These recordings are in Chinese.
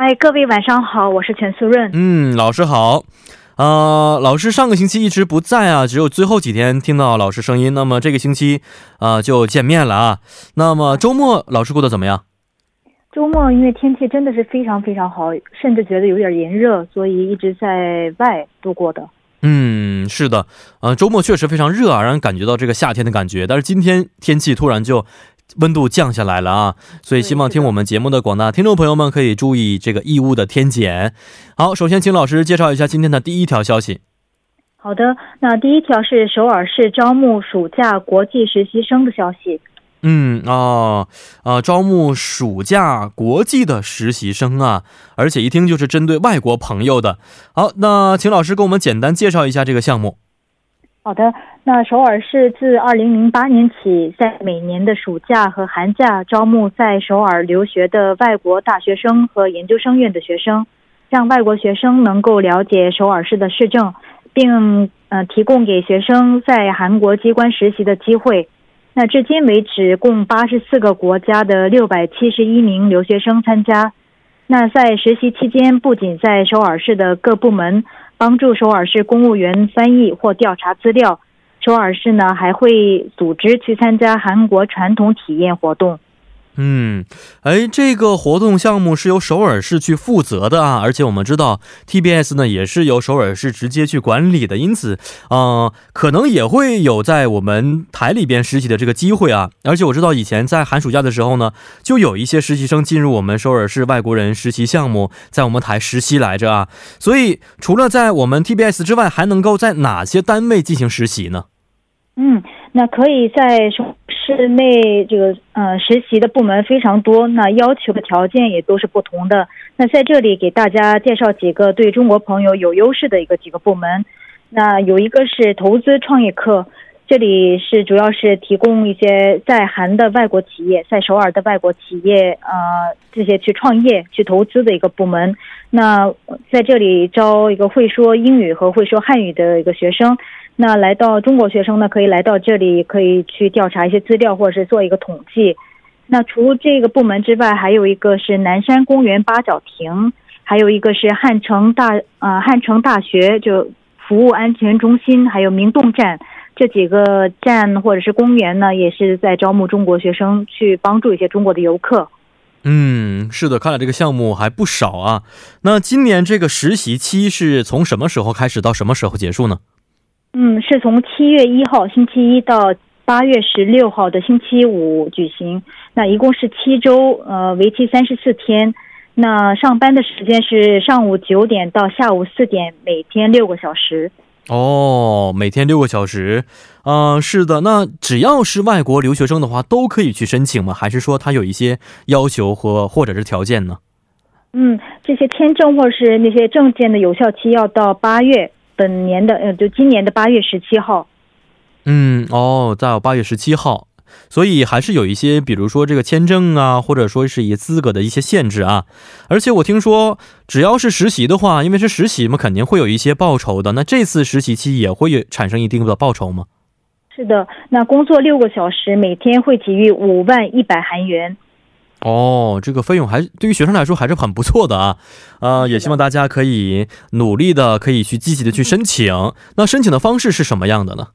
哎，各位晚上好，我是全素润。嗯，老师好。呃，老师上个星期一直不在啊，只有最后几天听到老师声音。那么这个星期啊就见面了啊。那么周末老师过得怎么样？周末因为天气真的是非常非常好，甚至觉得有点炎热，所以一直在外度过的。嗯，是的，呃，周末确实非常热啊，让人感觉到这个夏天的感觉。但是今天天气突然就温度降下来了啊，所以希望听我们节目的广大听众朋友们可以注意这个异物的添减。好，首先请老师介绍一下今天的第一条消息。好的，那第一条是首尔市招募暑假国际实习生的消息。嗯啊啊，招募暑假国际的实习生啊，而且一听就是针对外国朋友的。好，那请老师给我们简单介绍一下这个项目。好的，那首尔市自二零零八年起，在每年的暑假和寒假招募在首尔留学的外国大学生和研究生院的学生，让外国学生能够了解首尔市的市政，并呃提供给学生在韩国机关实习的机会。那至今为止，共八十四个国家的六百七十一名留学生参加。那在实习期间，不仅在首尔市的各部门帮助首尔市公务员翻译或调查资料，首尔市呢还会组织去参加韩国传统体验活动。嗯，哎，这个活动项目是由首尔市去负责的啊，而且我们知道 TBS 呢也是由首尔市直接去管理的，因此，呃，可能也会有在我们台里边实习的这个机会啊。而且我知道以前在寒暑假的时候呢，就有一些实习生进入我们首尔市外国人实习项目，在我们台实习来着啊。所以，除了在我们 TBS 之外，还能够在哪些单位进行实习呢？嗯，那可以在首。市内这个呃实习的部门非常多，那要求的条件也都是不同的。那在这里给大家介绍几个对中国朋友有优势的一个几个部门。那有一个是投资创业课，这里是主要是提供一些在韩的外国企业，在首尔的外国企业呃这些去创业去投资的一个部门。那在这里招一个会说英语和会说汉语的一个学生。那来到中国学生呢，可以来到这里，可以去调查一些资料，或者是做一个统计。那除这个部门之外，还有一个是南山公园八角亭，还有一个是汉城大呃汉城大学就服务安全中心，还有明洞站这几个站或者是公园呢，也是在招募中国学生去帮助一些中国的游客。嗯，是的，看来这个项目还不少啊。那今年这个实习期是从什么时候开始到什么时候结束呢？嗯，是从七月一号星期一到八月十六号的星期五举行。那一共是七周，呃，为期三十四天。那上班的时间是上午九点到下午四点，每天六个小时。哦，每天六个小时。嗯，是的。那只要是外国留学生的话，都可以去申请吗？还是说他有一些要求和或者是条件呢？嗯，这些签证或者是那些证件的有效期要到八月。本年的呃，就今年的八月十七号。嗯，哦，在八月十七号，所以还是有一些，比如说这个签证啊，或者说是一些资格的一些限制啊。而且我听说，只要是实习的话，因为是实习嘛，肯定会有一些报酬的。那这次实习期也会产生一定的报酬吗？是的，那工作六个小时，每天会给予五万一百韩元。哦，这个费用还对于学生来说还是很不错的啊，呃，也希望大家可以努力的，可以去积极的去申请。那申请的方式是什么样的呢？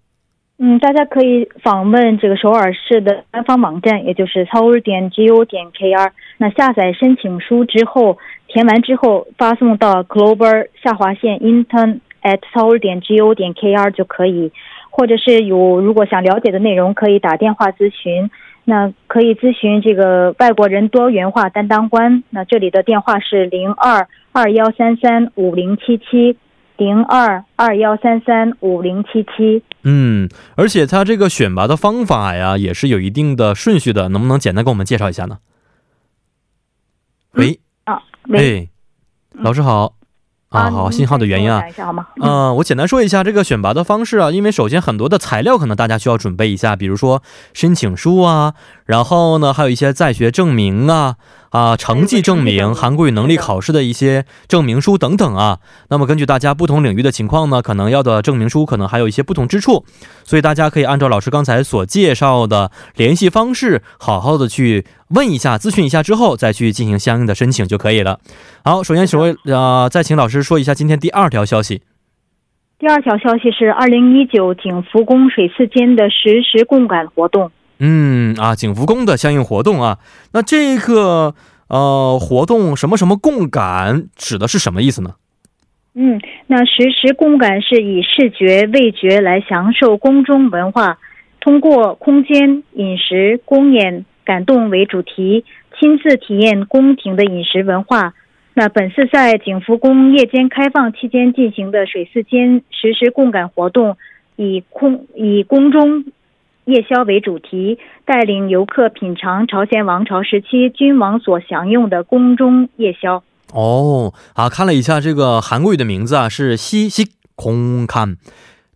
嗯，大家可以访问这个首尔市的官方网站，也就是 s o u 点 go 点 kr。那下载申请书之后，填完之后发送到 global 下划线 intern at s o u 点 go 点 kr 就可以，或者是有如果想了解的内容，可以打电话咨询。那可以咨询这个外国人多元化担当官。那这里的电话是零二二幺三三五零七七，零二二幺三三五零七七。嗯，而且他这个选拔的方法呀，也是有一定的顺序的，能不能简单给我们介绍一下呢？喂，啊，喂，老师好。啊，好，信号的原因啊。嗯、我简单说一下这个选拔的方式啊，因为首先很多的材料可能大家需要准备一下，比如说申请书啊，然后呢还有一些在学证明啊啊成绩证明、韩国语能力考试的一些证明书等等啊。那么根据大家不同领域的情况呢，可能要的证明书可能还有一些不同之处，所以大家可以按照老师刚才所介绍的联系方式，好好的去问一下、咨询一下之后，再去进行相应的申请就可以了。好，首先首位呃，再请老师说一下今天第二条消息。第二条消息是二零一九景福宫水寺间的实时共感活动。嗯啊，景福宫的相应活动啊，那这个呃活动什么什么共感指的是什么意思呢？嗯，那实时共感是以视觉、味觉来享受宫中文化，通过空间、饮食、公演、感动为主题，亲自体验宫廷的饮食文化。那本次在景福宫夜间开放期间进行的水寺间实时共感活动，以空以宫中夜宵为主题，带领游客品尝朝鲜王朝时期君王所享用的宫中夜宵。哦啊，看了一下这个韩国语的名字啊，是西西空看。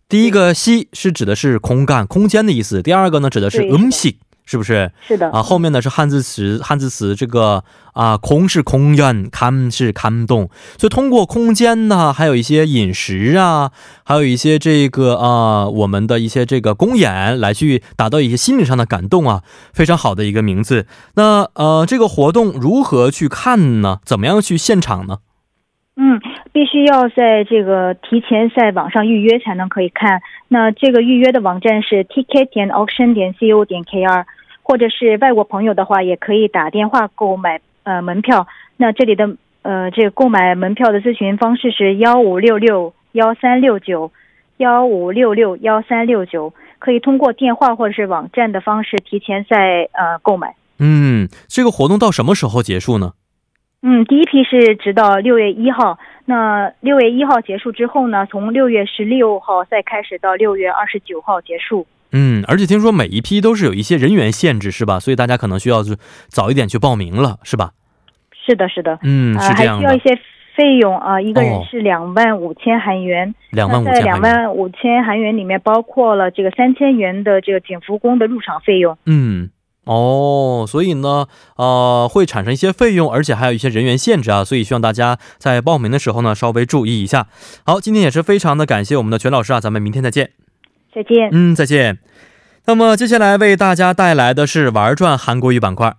第一个西是指的是空干空间的意思，第二个呢指的是嗯西，是不是？是的，啊，后面呢是汉字词，汉字词这个啊，空是空愿，看是看动，所以通过空间呢，还有一些饮食啊，还有一些这个啊，我们的一些这个公演来去达到一些心理上的感动啊，非常好的一个名字。那呃，这个活动如何去看呢？怎么样去现场呢？嗯，必须要在这个提前在网上预约才能可以看。那这个预约的网站是 ticket 点 auction 点 co 点 kr，或者是外国朋友的话，也可以打电话购买呃门票。那这里的呃这个购买门票的咨询方式是幺五六六幺三六九幺五六六幺三六九，可以通过电话或者是网站的方式提前在呃购买。嗯，这个活动到什么时候结束呢？嗯，第一批是直到六月一号，那六月一号结束之后呢，从六月十六号再开始到六月二十九号结束。嗯，而且听说每一批都是有一些人员限制，是吧？所以大家可能需要就早一点去报名了，是吧？是的，是的，嗯，呃，是这样的还需要一，些费用啊、一个哦人是两万五千韩元。两万五那在两千韩元。万五千韩元里面包括了这个三千元的这个景福宫的入场费用。嗯，哦，所以呢，呃，会产生一些费用，而且还有一些人员限制啊，所以希望大家在报名的时候呢，稍微注意一下。好，今天也是非常的感谢我们的全老师啊，咱们明天再见。再见。嗯，再见。那么接下来为大家带来的是玩转韩国语板块。